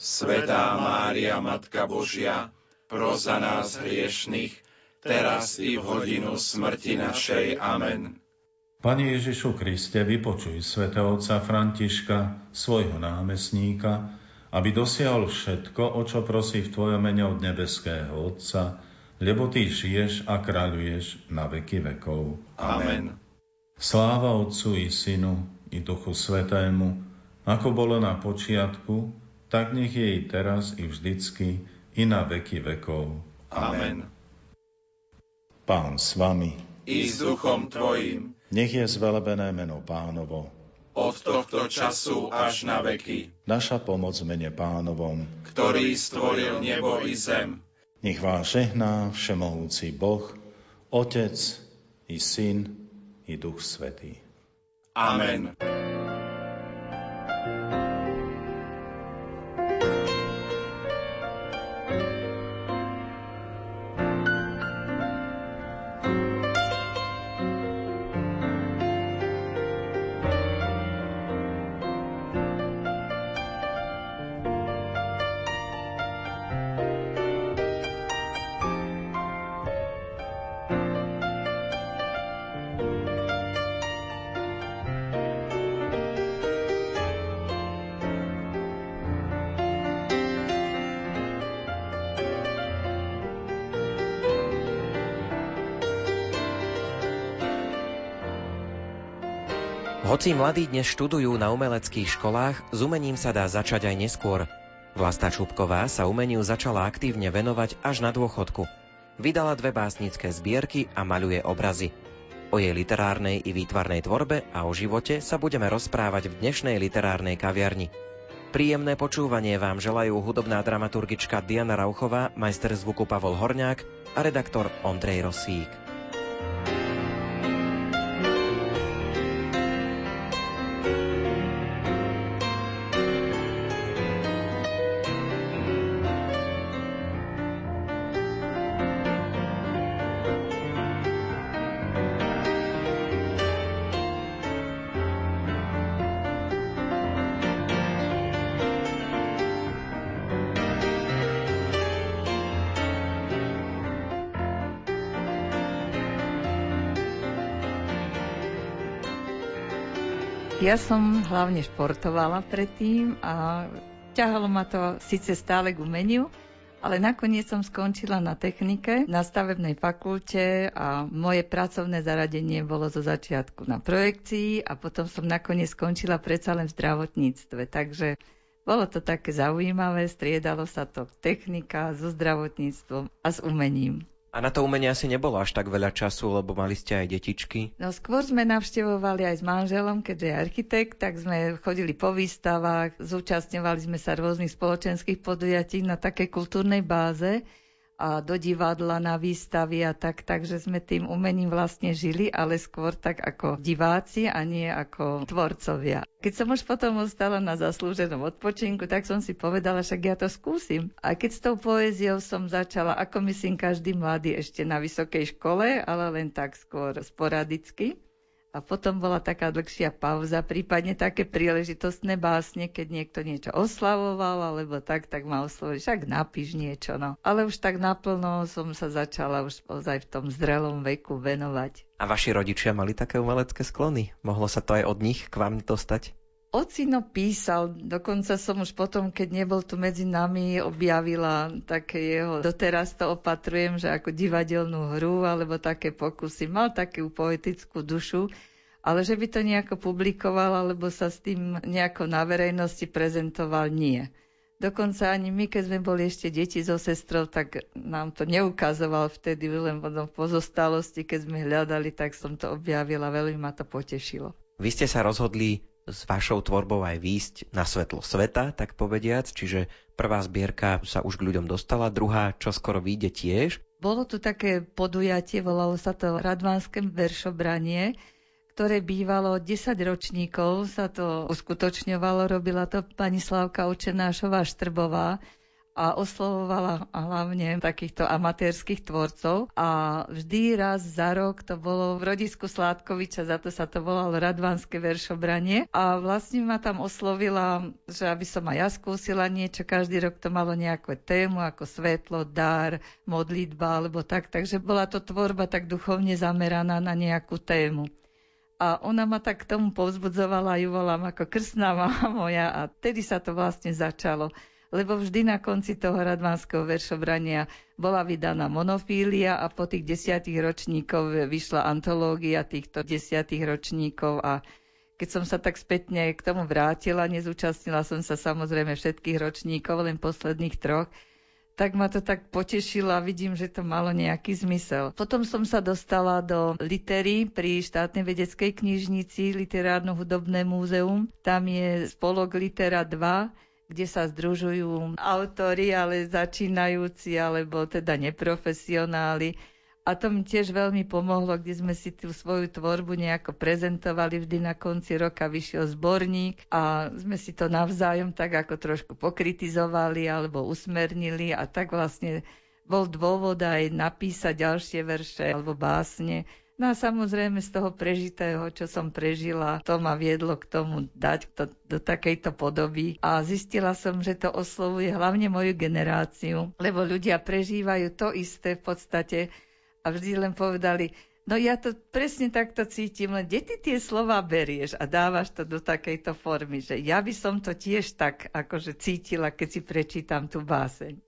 Svetá Mária, Matka Božia, pros za nás hriešných, teraz i v hodinu smrti našej. Amen. Pane Ježišu Kriste, vypočuj svätého otca Františka, svojho námestníka, aby dosiahol všetko, o čo prosí v Tvojom mene od nebeského Otca, lebo Ty žiješ a kráľuješ na veky vekov. Amen. Sláva Otcu i Synu i Duchu Svetému, ako bolo na počiatku, tak nech je i teraz i vždycky i na veky vekov. Amen. Pán s vami. I s duchom Tvojim. Nech je zvelebené meno pánovo od tohto času až na veky. Naša pomoc mene pánovom, ktorý stvoril nebo i zem. Nech vás žehná všemohúci Boh, Otec i Syn i Duch Svetý. Amen. Hoci mladí dnes študujú na umeleckých školách, s umením sa dá začať aj neskôr. Vlasta Čupková sa umeniu začala aktívne venovať až na dôchodku. Vydala dve básnické zbierky a maľuje obrazy. O jej literárnej i výtvarnej tvorbe a o živote sa budeme rozprávať v dnešnej literárnej kaviarni. Príjemné počúvanie vám želajú hudobná dramaturgička Diana Rauchová, majster zvuku Pavol Horňák a redaktor Ondrej Rosík. Ja som hlavne športovala predtým a ťahalo ma to síce stále k umeniu, ale nakoniec som skončila na technike, na stavebnej fakulte a moje pracovné zaradenie bolo zo začiatku na projekcii a potom som nakoniec skončila predsa len v zdravotníctve. Takže bolo to také zaujímavé, striedalo sa to technika so zdravotníctvom a s umením. A na to umenie asi nebolo až tak veľa času, lebo mali ste aj detičky. No skôr sme navštevovali aj s manželom, keďže je architekt, tak sme chodili po výstavách, zúčastňovali sme sa rôznych spoločenských podujatí na takej kultúrnej báze a do divadla na výstavy a tak, takže sme tým umením vlastne žili, ale skôr tak ako diváci a nie ako tvorcovia. Keď som už potom ostala na zaslúženom odpočinku, tak som si povedala, však ja to skúsim. A keď s tou poéziou som začala, ako myslím každý mladý ešte na vysokej škole, ale len tak skôr sporadicky, a potom bola taká dlhšia pauza, prípadne také príležitostné básne, keď niekto niečo oslavoval, alebo tak, tak ma oslovili, však napíš niečo, no. Ale už tak naplno som sa začala už ozaj v tom zrelom veku venovať. A vaši rodičia mali také umelecké sklony? Mohlo sa to aj od nich k vám dostať? Ocino písal, dokonca som už potom, keď nebol tu medzi nami, objavila také jeho, doteraz to opatrujem, že ako divadelnú hru alebo také pokusy. Mal takú poetickú dušu, ale že by to nejako publikoval alebo sa s tým nejako na verejnosti prezentoval, nie. Dokonca ani my, keď sme boli ešte deti so sestrou, tak nám to neukazoval vtedy, len potom v pozostalosti, keď sme hľadali, tak som to objavila, veľmi ma to potešilo. Vy ste sa rozhodli s vašou tvorbou aj výjsť na svetlo sveta, tak povediac, čiže prvá zbierka sa už k ľuďom dostala, druhá čo skoro vyjde tiež. Bolo tu také podujatie, volalo sa to Radvánske veršobranie, ktoré bývalo 10 ročníkov, sa to uskutočňovalo, robila to pani Slavka Očenášová Štrbová a oslovovala hlavne takýchto amatérských tvorcov. A vždy raz za rok to bolo v rodisku Sládkoviča, za to sa to volalo Radvanské veršobranie. A vlastne ma tam oslovila, že aby som aj ja skúsila niečo, každý rok to malo nejakú tému ako svetlo, dar, modlitba alebo tak, takže bola to tvorba tak duchovne zameraná na nejakú tému. A ona ma tak k tomu povzbudzovala, ju volám ako krstná mama moja. A tedy sa to vlastne začalo lebo vždy na konci toho radvanského veršobrania bola vydaná monofília a po tých desiatých ročníkov vyšla antológia týchto desiatých ročníkov a keď som sa tak spätne k tomu vrátila, nezúčastnila som sa samozrejme všetkých ročníkov, len posledných troch, tak ma to tak potešilo a vidím, že to malo nejaký zmysel. Potom som sa dostala do litery pri štátnej vedeckej knižnici Literárno-hudobné múzeum. Tam je spolok Litera 2, kde sa združujú autory, ale začínajúci, alebo teda neprofesionáli. A to mi tiež veľmi pomohlo, kde sme si tú svoju tvorbu nejako prezentovali. Vždy na konci roka vyšiel zborník a sme si to navzájom tak ako trošku pokritizovali alebo usmernili a tak vlastne bol dôvod aj napísať ďalšie verše alebo básne No a samozrejme z toho prežitého, čo som prežila, to ma viedlo k tomu dať to do takejto podoby. A zistila som, že to oslovuje hlavne moju generáciu, lebo ľudia prežívajú to isté v podstate a vždy len povedali, No ja to presne takto cítim, len kde ty tie slova berieš a dávaš to do takejto formy, že ja by som to tiež tak akože cítila, keď si prečítam tú báseň.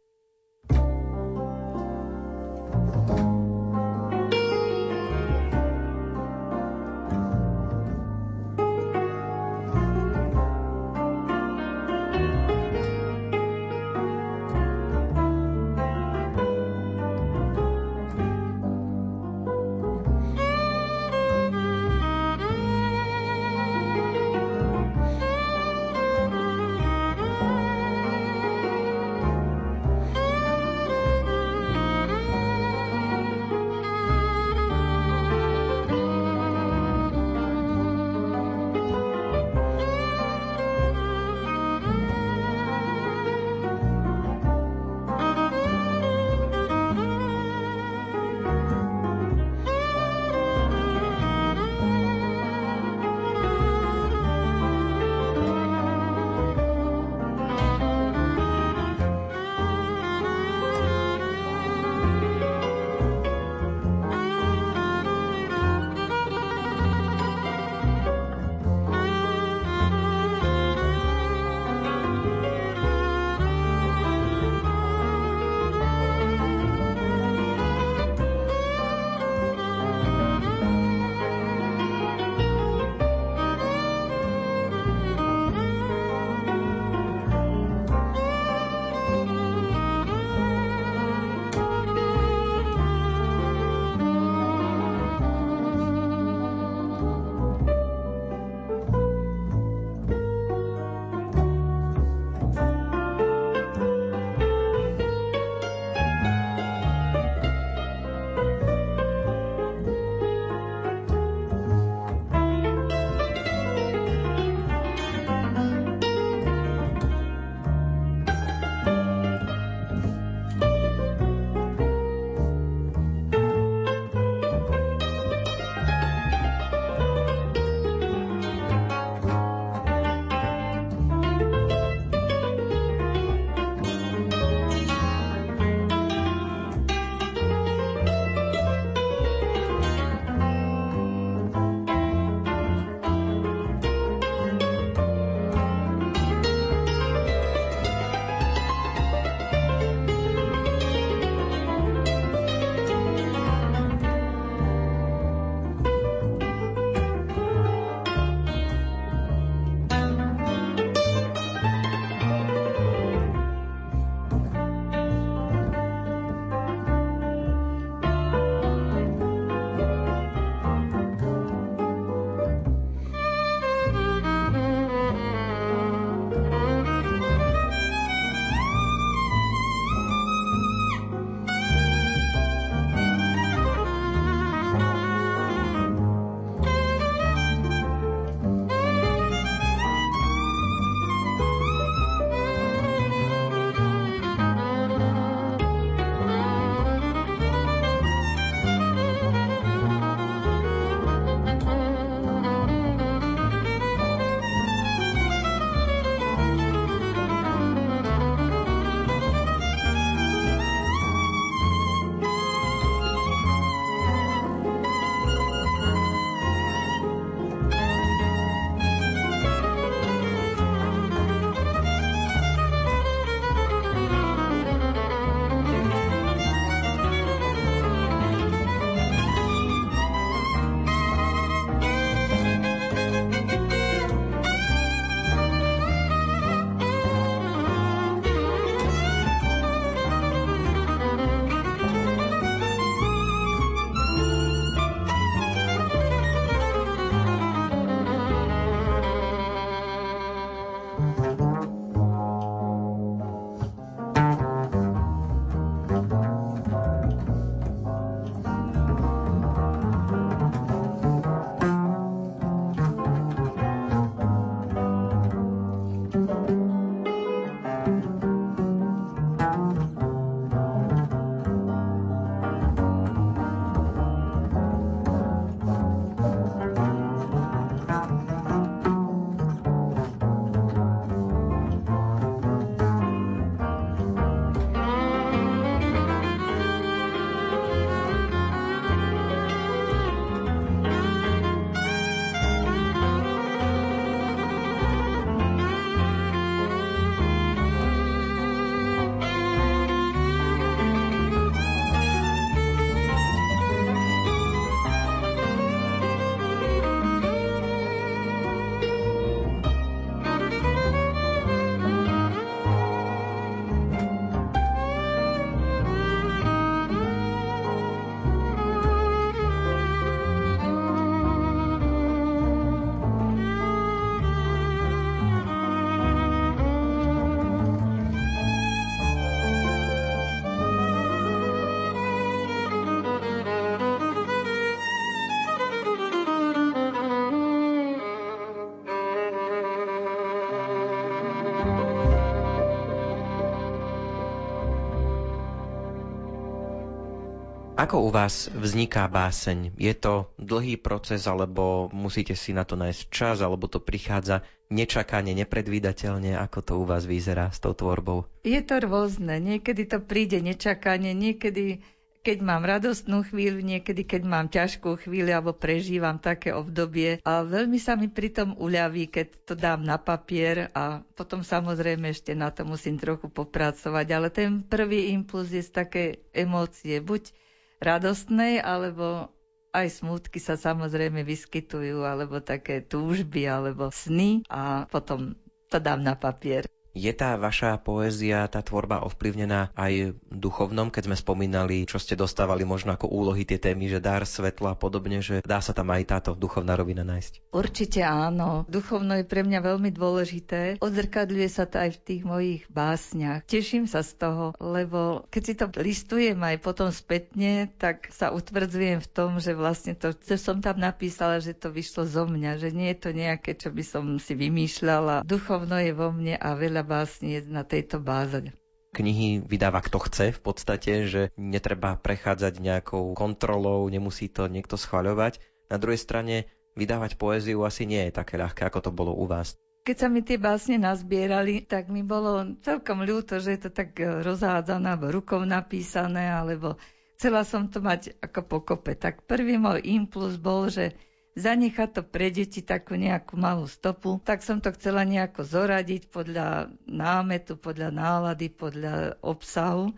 Ako u vás vzniká báseň? Je to dlhý proces, alebo musíte si na to nájsť čas, alebo to prichádza nečakane, nepredvídateľne? Ako to u vás vyzerá s tou tvorbou? Je to rôzne. Niekedy to príde nečakane, niekedy keď mám radostnú chvíľu, niekedy keď mám ťažkú chvíľu alebo prežívam také obdobie. A veľmi sa mi pritom uľaví, keď to dám na papier a potom samozrejme ešte na to musím trochu popracovať. Ale ten prvý impuls je z také emócie, buď radostnej, alebo aj smutky sa samozrejme vyskytujú, alebo také túžby, alebo sny a potom to dám na papier. Je tá vaša poézia, tá tvorba ovplyvnená aj duchovnom, keď sme spomínali, čo ste dostávali možno ako úlohy, tie témy, že dar, svetlo a podobne, že dá sa tam aj táto duchovná rovina nájsť? Určite áno. Duchovno je pre mňa veľmi dôležité. Odzrkadľuje sa to aj v tých mojich básniach. Teším sa z toho, lebo keď si to listujem aj potom spätne, tak sa utvrdzujem v tom, že vlastne to, čo som tam napísala, že to vyšlo zo mňa, že nie je to nejaké, čo by som si vymýšľala. Duchovno je vo mne a veľa básni je na tejto báze. Knihy vydáva kto chce v podstate, že netreba prechádzať nejakou kontrolou, nemusí to niekto schvaľovať. Na druhej strane vydávať poéziu asi nie je také ľahké, ako to bolo u vás. Keď sa mi tie básne nazbierali, tak mi bolo celkom ľúto, že je to tak rozhádzané, alebo rukou napísané, alebo chcela som to mať ako pokope. Tak prvý môj impuls bol, že zanechať to pre deti takú nejakú malú stopu, tak som to chcela nejako zoradiť podľa námetu, podľa nálady, podľa obsahu.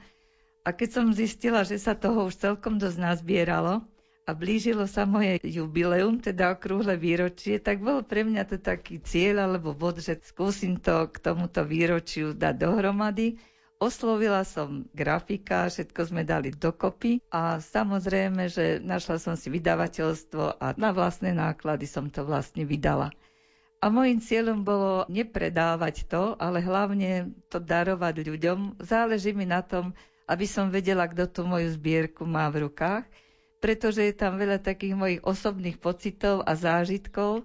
A keď som zistila, že sa toho už celkom dosť nazbieralo a blížilo sa moje jubileum, teda okrúhle výročie, tak bol pre mňa to taký cieľ alebo bod, že skúsim to k tomuto výročiu dať dohromady Oslovila som grafika, všetko sme dali dokopy a samozrejme, že našla som si vydavateľstvo a na vlastné náklady som to vlastne vydala. A môjim cieľom bolo nepredávať to, ale hlavne to darovať ľuďom. Záleží mi na tom, aby som vedela, kto tú moju zbierku má v rukách, pretože je tam veľa takých mojich osobných pocitov a zážitkov,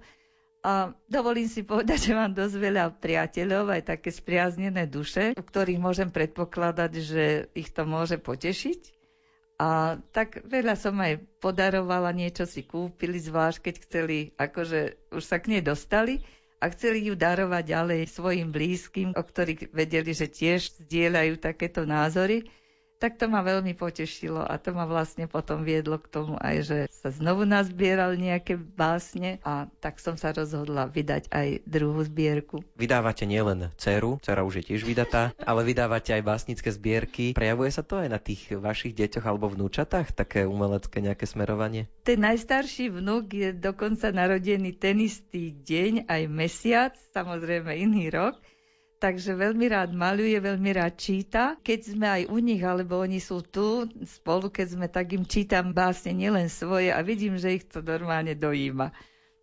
a dovolím si povedať, že mám dosť veľa priateľov, aj také spriaznené duše, u ktorých môžem predpokladať, že ich to môže potešiť. A tak veľa som aj podarovala, niečo si kúpili, zvlášť keď chceli, akože už sa k nej dostali a chceli ju darovať ďalej svojim blízkym, o ktorých vedeli, že tiež zdieľajú takéto názory tak to ma veľmi potešilo a to ma vlastne potom viedlo k tomu aj, že sa znovu nazbierali nejaké básne a tak som sa rozhodla vydať aj druhú zbierku. Vydávate nielen dceru, dcera už je tiež vydatá, ale vydávate aj básnické zbierky. Prejavuje sa to aj na tých vašich deťoch alebo vnúčatách, také umelecké nejaké smerovanie? Ten najstarší vnúk je dokonca narodený ten istý deň, aj mesiac, samozrejme iný rok takže veľmi rád maluje, veľmi rád číta. Keď sme aj u nich, alebo oni sú tu spolu, keď sme, tak im čítam básne nielen svoje a vidím, že ich to normálne dojíma.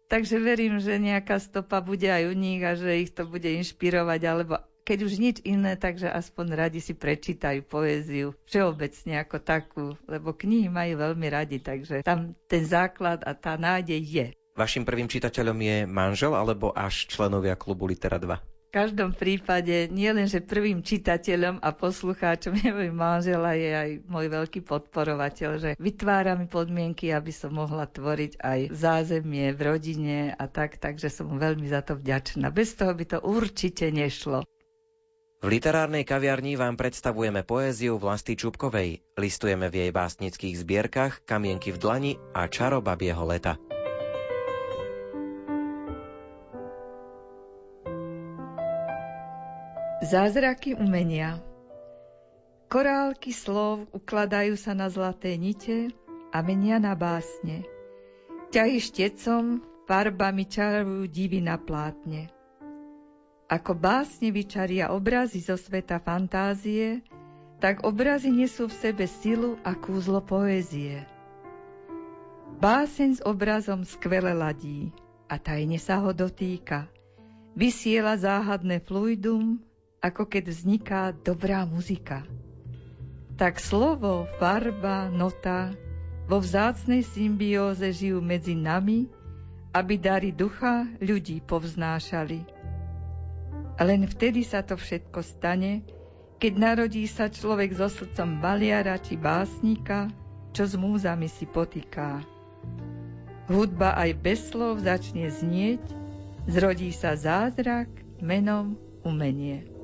Takže verím, že nejaká stopa bude aj u nich a že ich to bude inšpirovať, alebo keď už nič iné, takže aspoň radi si prečítajú poéziu všeobecne ako takú, lebo knihy majú veľmi radi, takže tam ten základ a tá nádej je. Vašim prvým čitateľom je manžel alebo až členovia klubu Litera 2? Každom prípade nie len, že prvým čitateľom a poslucháčom je môj manžel a je aj môj veľký podporovateľ, že vytvára mi podmienky, aby som mohla tvoriť aj zázemie v rodine a tak, takže som mu veľmi za to vďačná. Bez toho by to určite nešlo. V literárnej kaviarni vám predstavujeme poéziu Vlasty Čupkovej. Listujeme v jej básnických zbierkach Kamienky v dlani a Čaro babieho leta. Zázraky umenia Korálky slov ukladajú sa na zlaté nite a menia na básne. Ťahy štecom farbami čarujú divy na plátne. Ako básne vyčaria obrazy zo sveta fantázie, tak obrazy nesú v sebe silu a kúzlo poézie. Báseň s obrazom skvele ladí a tajne sa ho dotýka. Vysiela záhadné fluidum, ako keď vzniká dobrá muzika. Tak slovo, farba, nota vo vzácnej symbióze žijú medzi nami, aby dary ducha ľudí povznášali. Len vtedy sa to všetko stane, keď narodí sa človek so srdcom baliara či básnika, čo s múzami si potýká. Hudba aj bez slov začne znieť, zrodí sa zázrak menom umenie.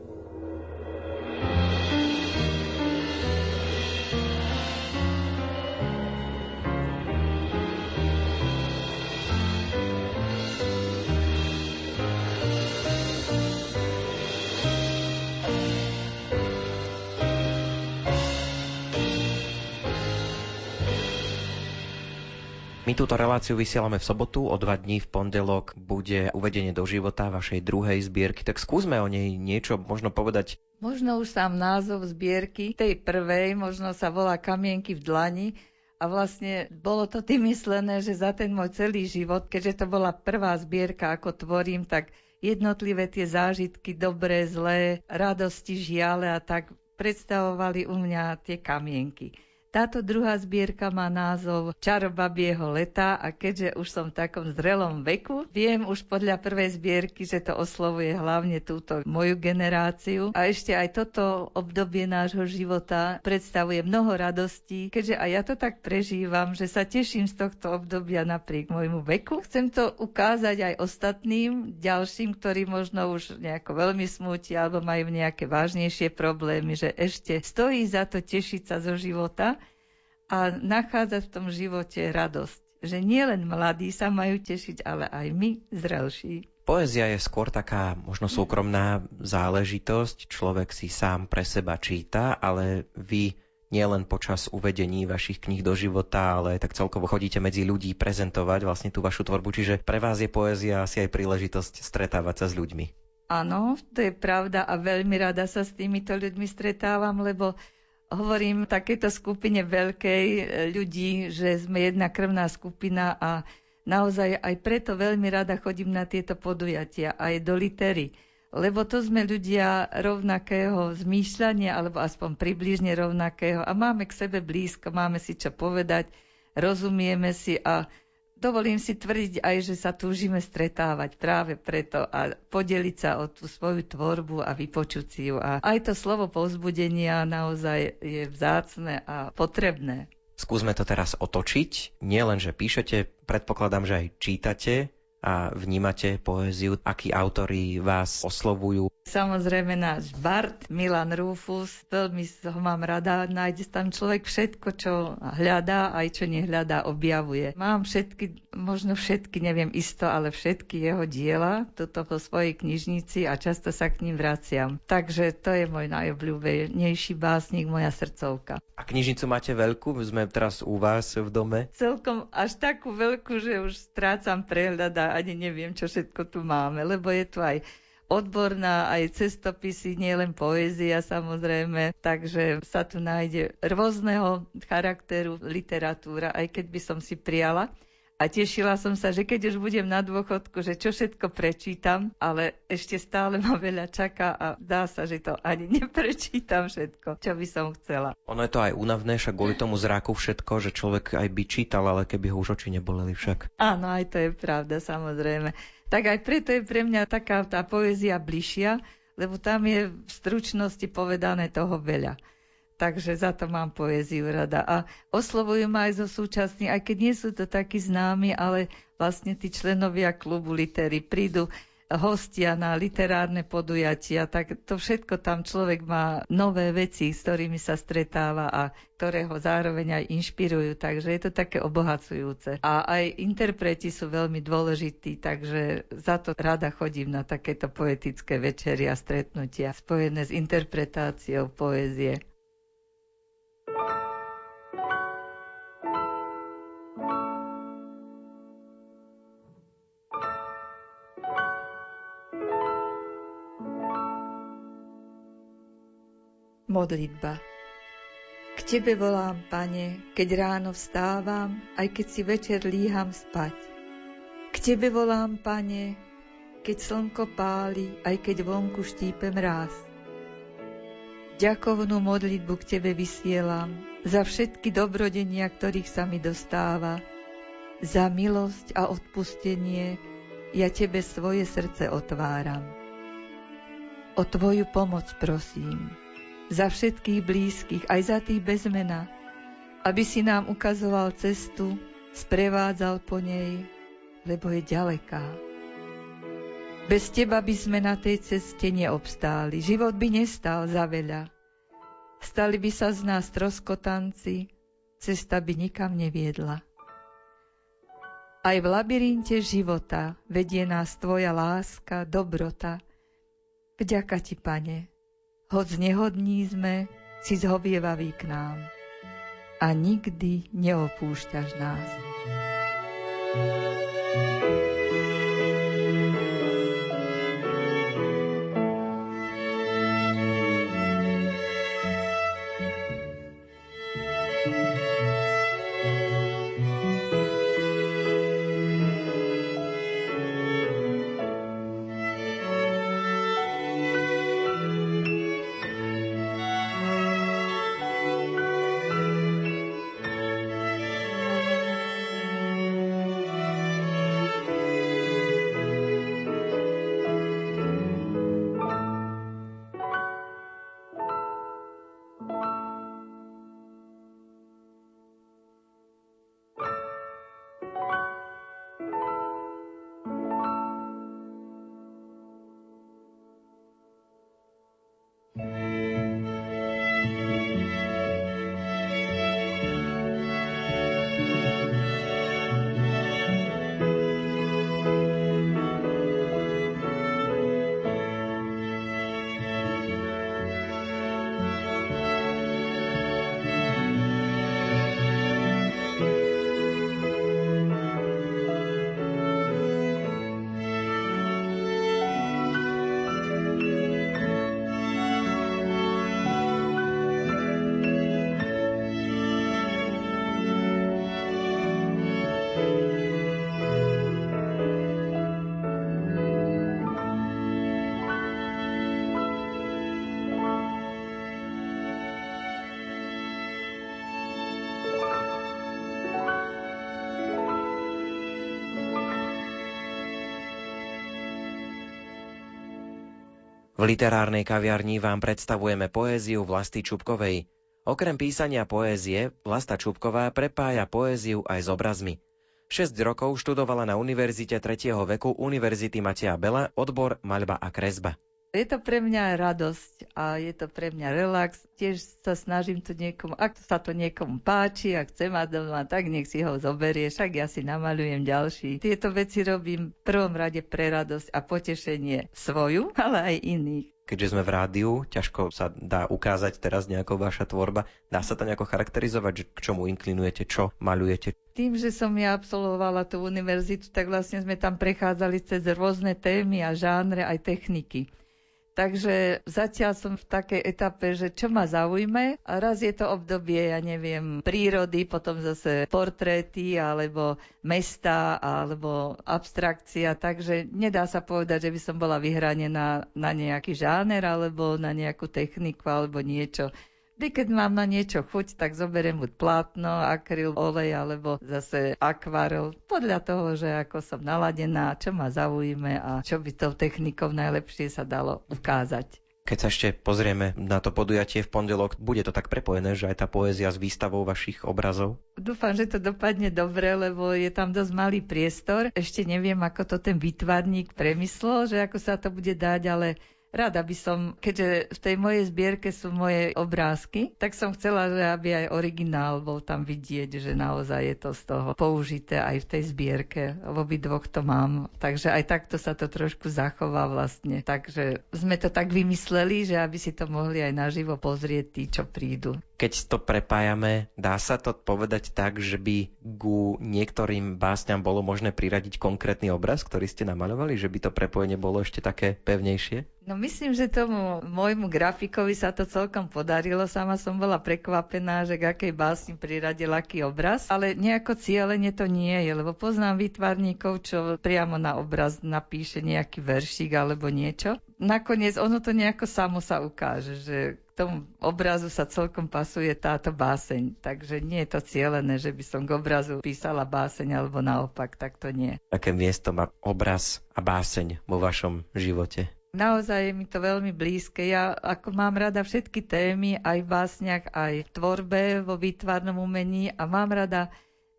My túto reláciu vysielame v sobotu, o dva dní v pondelok bude uvedenie do života vašej druhej zbierky, tak skúsme o nej niečo možno povedať. Možno už sám názov zbierky, tej prvej, možno sa volá Kamienky v dlani, a vlastne bolo to tým myslené, že za ten môj celý život, keďže to bola prvá zbierka, ako tvorím, tak jednotlivé tie zážitky, dobré, zlé, radosti, žiale a tak predstavovali u mňa tie kamienky. Táto druhá zbierka má názov Čaro babieho leta a keďže už som v takom zrelom veku, viem už podľa prvej zbierky, že to oslovuje hlavne túto moju generáciu a ešte aj toto obdobie nášho života predstavuje mnoho radostí, keďže aj ja to tak prežívam, že sa teším z tohto obdobia napriek môjmu veku. Chcem to ukázať aj ostatným, ďalším, ktorí možno už nejako veľmi smútia alebo majú nejaké vážnejšie problémy, že ešte stojí za to tešiť sa zo života a nachádzať v tom živote radosť. Že nielen mladí sa majú tešiť, ale aj my, zrelší. Poézia je skôr taká možno súkromná záležitosť. Človek si sám pre seba číta, ale vy nielen počas uvedení vašich kníh do života, ale tak celkovo chodíte medzi ľudí prezentovať vlastne tú vašu tvorbu. Čiže pre vás je poézia asi aj príležitosť stretávať sa s ľuďmi. Áno, to je pravda a veľmi rada sa s týmito ľuďmi stretávam, lebo hovorím takejto skupine veľkej e, ľudí, že sme jedna krvná skupina a naozaj aj preto veľmi rada chodím na tieto podujatia, aj do litery. Lebo to sme ľudia rovnakého zmýšľania, alebo aspoň približne rovnakého a máme k sebe blízko, máme si čo povedať, rozumieme si a Dovolím si tvrdiť aj, že sa túžime stretávať práve preto a podeliť sa o tú svoju tvorbu a vypočuť si ju. A aj to slovo povzbudenia naozaj je vzácne a potrebné. Skúsme to teraz otočiť. Nie len, že píšete, predpokladám, že aj čítate a vnímate poéziu, akí autory vás oslovujú? Samozrejme náš Bart, Milan Rufus, veľmi ho mám rada, nájde tam človek všetko, čo hľadá, aj čo nehľadá, objavuje. Mám všetky, možno všetky, neviem isto, ale všetky jeho diela, toto vo svojej knižnici a často sa k ním vraciam. Takže to je môj najobľúbenejší básnik, moja srdcovka. A knižnicu máte veľkú? Sme teraz u vás v dome? Celkom až takú veľkú, že už strácam prehľad a ani neviem, čo všetko tu máme, lebo je tu aj odborná, aj cestopisy, nielen poézia samozrejme, takže sa tu nájde rôzneho charakteru literatúra, aj keď by som si prijala a tešila som sa, že keď už budem na dôchodku, že čo všetko prečítam, ale ešte stále ma veľa čaká a dá sa, že to ani neprečítam všetko, čo by som chcela. Ono je to aj únavné, však kvôli tomu zráku všetko, že človek aj by čítal, ale keby ho už oči neboleli však. Áno, aj to je pravda, samozrejme. Tak aj preto je pre mňa taká tá poézia bližšia, lebo tam je v stručnosti povedané toho veľa takže za to mám poéziu rada. A oslovujú ma aj zo súčasných, aj keď nie sú to takí známi, ale vlastne tí členovia klubu litery prídu hostia na literárne podujatia, tak to všetko tam človek má nové veci, s ktorými sa stretáva a ktoré ho zároveň aj inšpirujú, takže je to také obohacujúce. A aj interpreti sú veľmi dôležití, takže za to rada chodím na takéto poetické večery a stretnutia spojené s interpretáciou poézie. Modlitba K Tebe volám, Pane, keď ráno vstávam, aj keď si večer líham spať. K Tebe volám, Pane, keď slnko páli, aj keď vonku štípe mráz. Ďakovnú modlitbu k Tebe vysielam za všetky dobrodenia, ktorých sa mi dostáva, za milosť a odpustenie ja Tebe svoje srdce otváram. O Tvoju pomoc prosím za všetkých blízkych, aj za tých bez mena, aby si nám ukazoval cestu, sprevádzal po nej, lebo je ďaleká. Bez teba by sme na tej ceste neobstáli, život by nestal za veľa. Stali by sa z nás troskotanci, cesta by nikam neviedla. Aj v labyrinte života vedie nás Tvoja láska, dobrota. Vďaka Ti, Pane, hoď nehodní sme, si zhovievavý k nám a nikdy neopúšťaš nás. V literárnej kaviarni vám predstavujeme poéziu Vlasty Čupkovej. Okrem písania poézie, Vlasta Čupková prepája poéziu aj s obrazmi. 6 rokov študovala na Univerzite 3. veku Univerzity Mateja Bela odbor maľba a kresba. Je to pre mňa radosť a je to pre mňa relax. Tiež sa snažím to niekomu, ak sa to niekomu páči a chce mať doma, tak nech si ho zoberie, však ja si namalujem ďalší. Tieto veci robím v prvom rade pre radosť a potešenie svoju, ale aj iných. Keďže sme v rádiu, ťažko sa dá ukázať teraz nejaká vaša tvorba. Dá sa to nejako charakterizovať, že k čomu inklinujete, čo malujete? Tým, že som ja absolvovala tú univerzitu, tak vlastne sme tam prechádzali cez rôzne témy a žánre aj techniky. Takže zatiaľ som v takej etape, že čo ma zaujme a raz je to obdobie, ja neviem, prírody, potom zase portréty alebo mesta alebo abstrakcia, takže nedá sa povedať, že by som bola vyhranená na nejaký žáner alebo na nejakú techniku alebo niečo. Vždy, keď mám na niečo chuť, tak zoberiem buď plátno, akryl, olej alebo zase akvarel. Podľa toho, že ako som naladená, čo ma zaujíme a čo by tou technikou najlepšie sa dalo ukázať. Keď sa ešte pozrieme na to podujatie v pondelok, bude to tak prepojené, že aj tá poézia s výstavou vašich obrazov? Dúfam, že to dopadne dobre, lebo je tam dosť malý priestor. Ešte neviem, ako to ten výtvarník premyslel, že ako sa to bude dať, ale Rada by som, keďže v tej mojej zbierke sú moje obrázky, tak som chcela, že aby aj originál bol tam vidieť, že naozaj je to z toho použité aj v tej zbierke. V obidvoch to mám. Takže aj takto sa to trošku zachová vlastne. Takže sme to tak vymysleli, že aby si to mohli aj naživo pozrieť tí, čo prídu. Keď to prepájame, dá sa to povedať tak, že by ku niektorým básňam bolo možné priradiť konkrétny obraz, ktorý ste namaľovali, že by to prepojenie bolo ešte také pevnejšie? No myslím, že tomu môjmu grafikovi sa to celkom podarilo. Sama som bola prekvapená, že k akej básni priradil aký obraz, ale nejako cieľenie to nie je, lebo poznám výtvarníkov, čo priamo na obraz napíše nejaký veršík alebo niečo. Nakoniec ono to nejako samo sa ukáže, že k tomu obrazu sa celkom pasuje táto báseň. Takže nie je to cieľené, že by som k obrazu písala báseň alebo naopak, tak to nie. Aké miesto má obraz a báseň vo vašom živote? Naozaj je mi to veľmi blízke. Ja ako mám rada všetky témy, aj v básniach, aj v tvorbe, vo výtvarnom umení a mám rada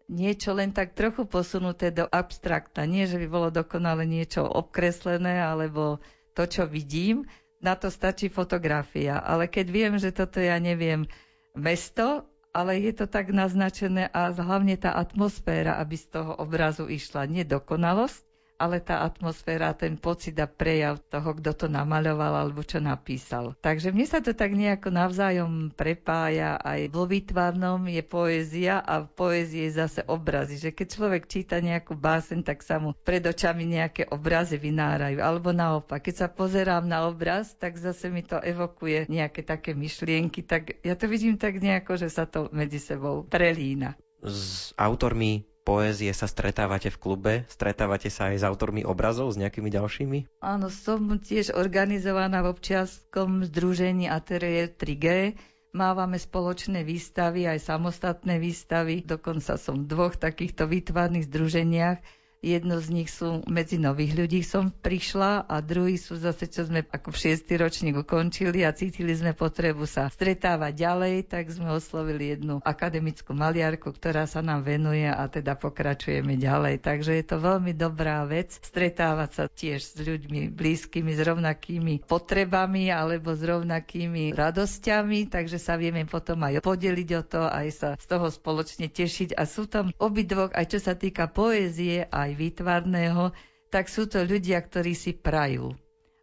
niečo len tak trochu posunuté do abstrakta. Nie, že by bolo dokonale niečo obkreslené alebo to, čo vidím. Na to stačí fotografia. Ale keď viem, že toto ja neviem mesto, ale je to tak naznačené a hlavne tá atmosféra, aby z toho obrazu išla nedokonalosť, ale tá atmosféra, ten pocit a prejav toho, kto to namaľoval alebo čo napísal. Takže mne sa to tak nejako navzájom prepája, aj vo výtvarnom je poézia a v poézii je zase obrazy, že keď človek číta nejakú básen, tak sa mu pred očami nejaké obrazy vynárajú, alebo naopak, keď sa pozerám na obraz, tak zase mi to evokuje nejaké také myšlienky, tak ja to vidím tak nejako, že sa to medzi sebou prelína. S autormi poézie sa stretávate v klube? Stretávate sa aj s autormi obrazov, s nejakými ďalšími? Áno, som tiež organizovaná v občianskom združení Atelier 3G. Mávame spoločné výstavy, aj samostatné výstavy. Dokonca som v dvoch takýchto výtvarných združeniach Jedno z nich sú medzi nových ľudí som prišla a druhý sú zase, čo sme ako v šiestý ročník ukončili a cítili sme potrebu sa stretávať ďalej, tak sme oslovili jednu akademickú maliarku, ktorá sa nám venuje a teda pokračujeme ďalej. Takže je to veľmi dobrá vec stretávať sa tiež s ľuďmi blízkymi, s rovnakými potrebami alebo s rovnakými radosťami, takže sa vieme potom aj podeliť o to, aj sa z toho spoločne tešiť. A sú tam obidvoch, aj čo sa týka poézie, aj výtvarného, tak sú to ľudia, ktorí si prajú.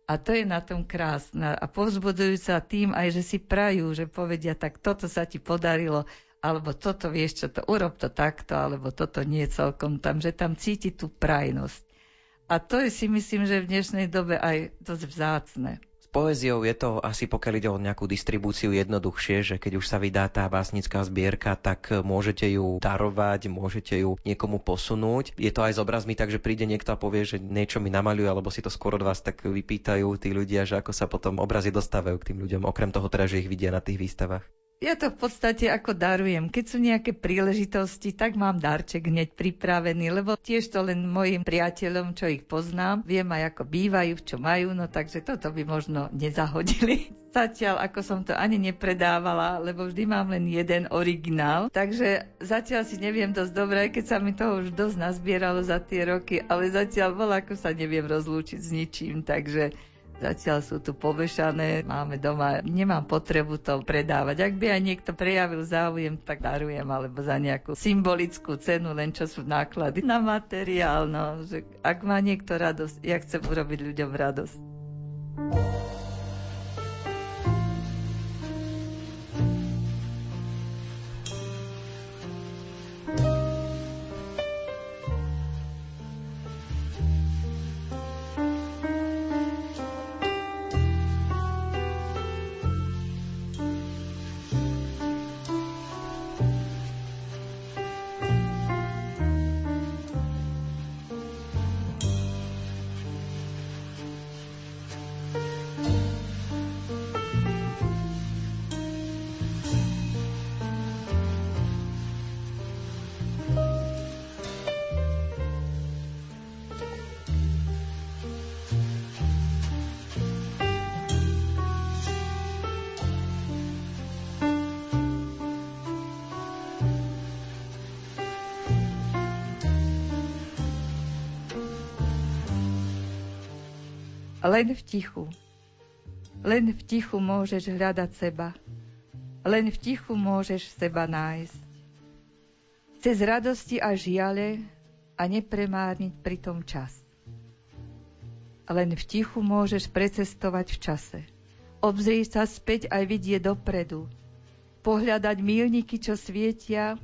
A to je na tom krásne. A povzbudujú sa tým aj, že si prajú, že povedia, tak toto sa ti podarilo, alebo toto vieš čo, to urob to takto, alebo toto nie celkom tam, že tam cíti tú prajnosť. A to je si myslím, že v dnešnej dobe aj dosť vzácne poéziou je to asi pokiaľ ide o nejakú distribúciu jednoduchšie, že keď už sa vydá tá básnická zbierka, tak môžete ju darovať, môžete ju niekomu posunúť. Je to aj s obrazmi, takže príde niekto a povie, že niečo mi namaľuje, alebo si to skôr od vás tak vypýtajú tí ľudia, že ako sa potom obrazy dostávajú k tým ľuďom, okrem toho teda, že ich vidia na tých výstavách. Ja to v podstate ako darujem. Keď sú nejaké príležitosti, tak mám darček hneď pripravený, lebo tiež to len mojim priateľom, čo ich poznám, viem aj ako bývajú, čo majú, no takže toto by možno nezahodili. Zatiaľ, ako som to ani nepredávala, lebo vždy mám len jeden originál, takže zatiaľ si neviem dosť dobre, keď sa mi toho už dosť nazbieralo za tie roky, ale zatiaľ bol, ako sa neviem rozlúčiť s ničím, takže Zatiaľ sú tu povešané, máme doma, nemám potrebu to predávať. Ak by aj niekto prejavil záujem, tak darujem, alebo za nejakú symbolickú cenu, len čo sú náklady na materiál. No, že ak má niekto radosť, ja chcem urobiť ľuďom radosť. Len v tichu. Len v tichu môžeš hľadať seba. Len v tichu môžeš seba nájsť. Cez radosti a žiale a nepremárniť pritom čas. Len v tichu môžeš precestovať v čase. Obzrieť sa späť aj vidieť dopredu. Pohľadať mílniky, čo svietia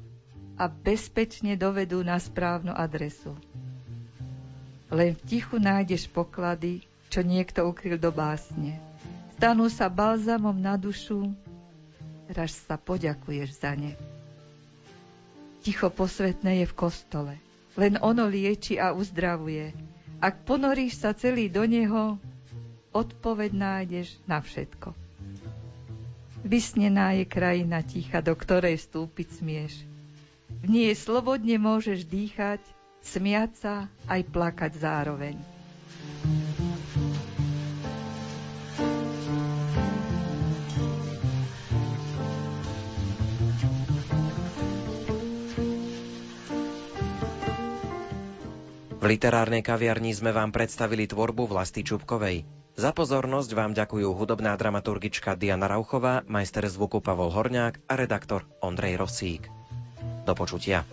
a bezpečne dovedú na správnu adresu. Len v tichu nájdeš poklady, čo niekto ukryl do básne. Stanú sa balzamom na dušu, raz sa poďakuješ za ne. Ticho posvetné je v kostole, len ono lieči a uzdravuje. Ak ponoríš sa celý do neho, odpoveď nájdeš na všetko. Vysnená je krajina ticha, do ktorej vstúpiť smieš. V nej slobodne môžeš dýchať, smiať sa aj plakať zároveň. Literárnej kaviarni sme vám predstavili tvorbu Vlasty Čupkovej. Za pozornosť vám ďakujú hudobná dramaturgička Diana Rauchová, majster zvuku Pavol Horňák a redaktor Ondrej Rosík. Do počutia.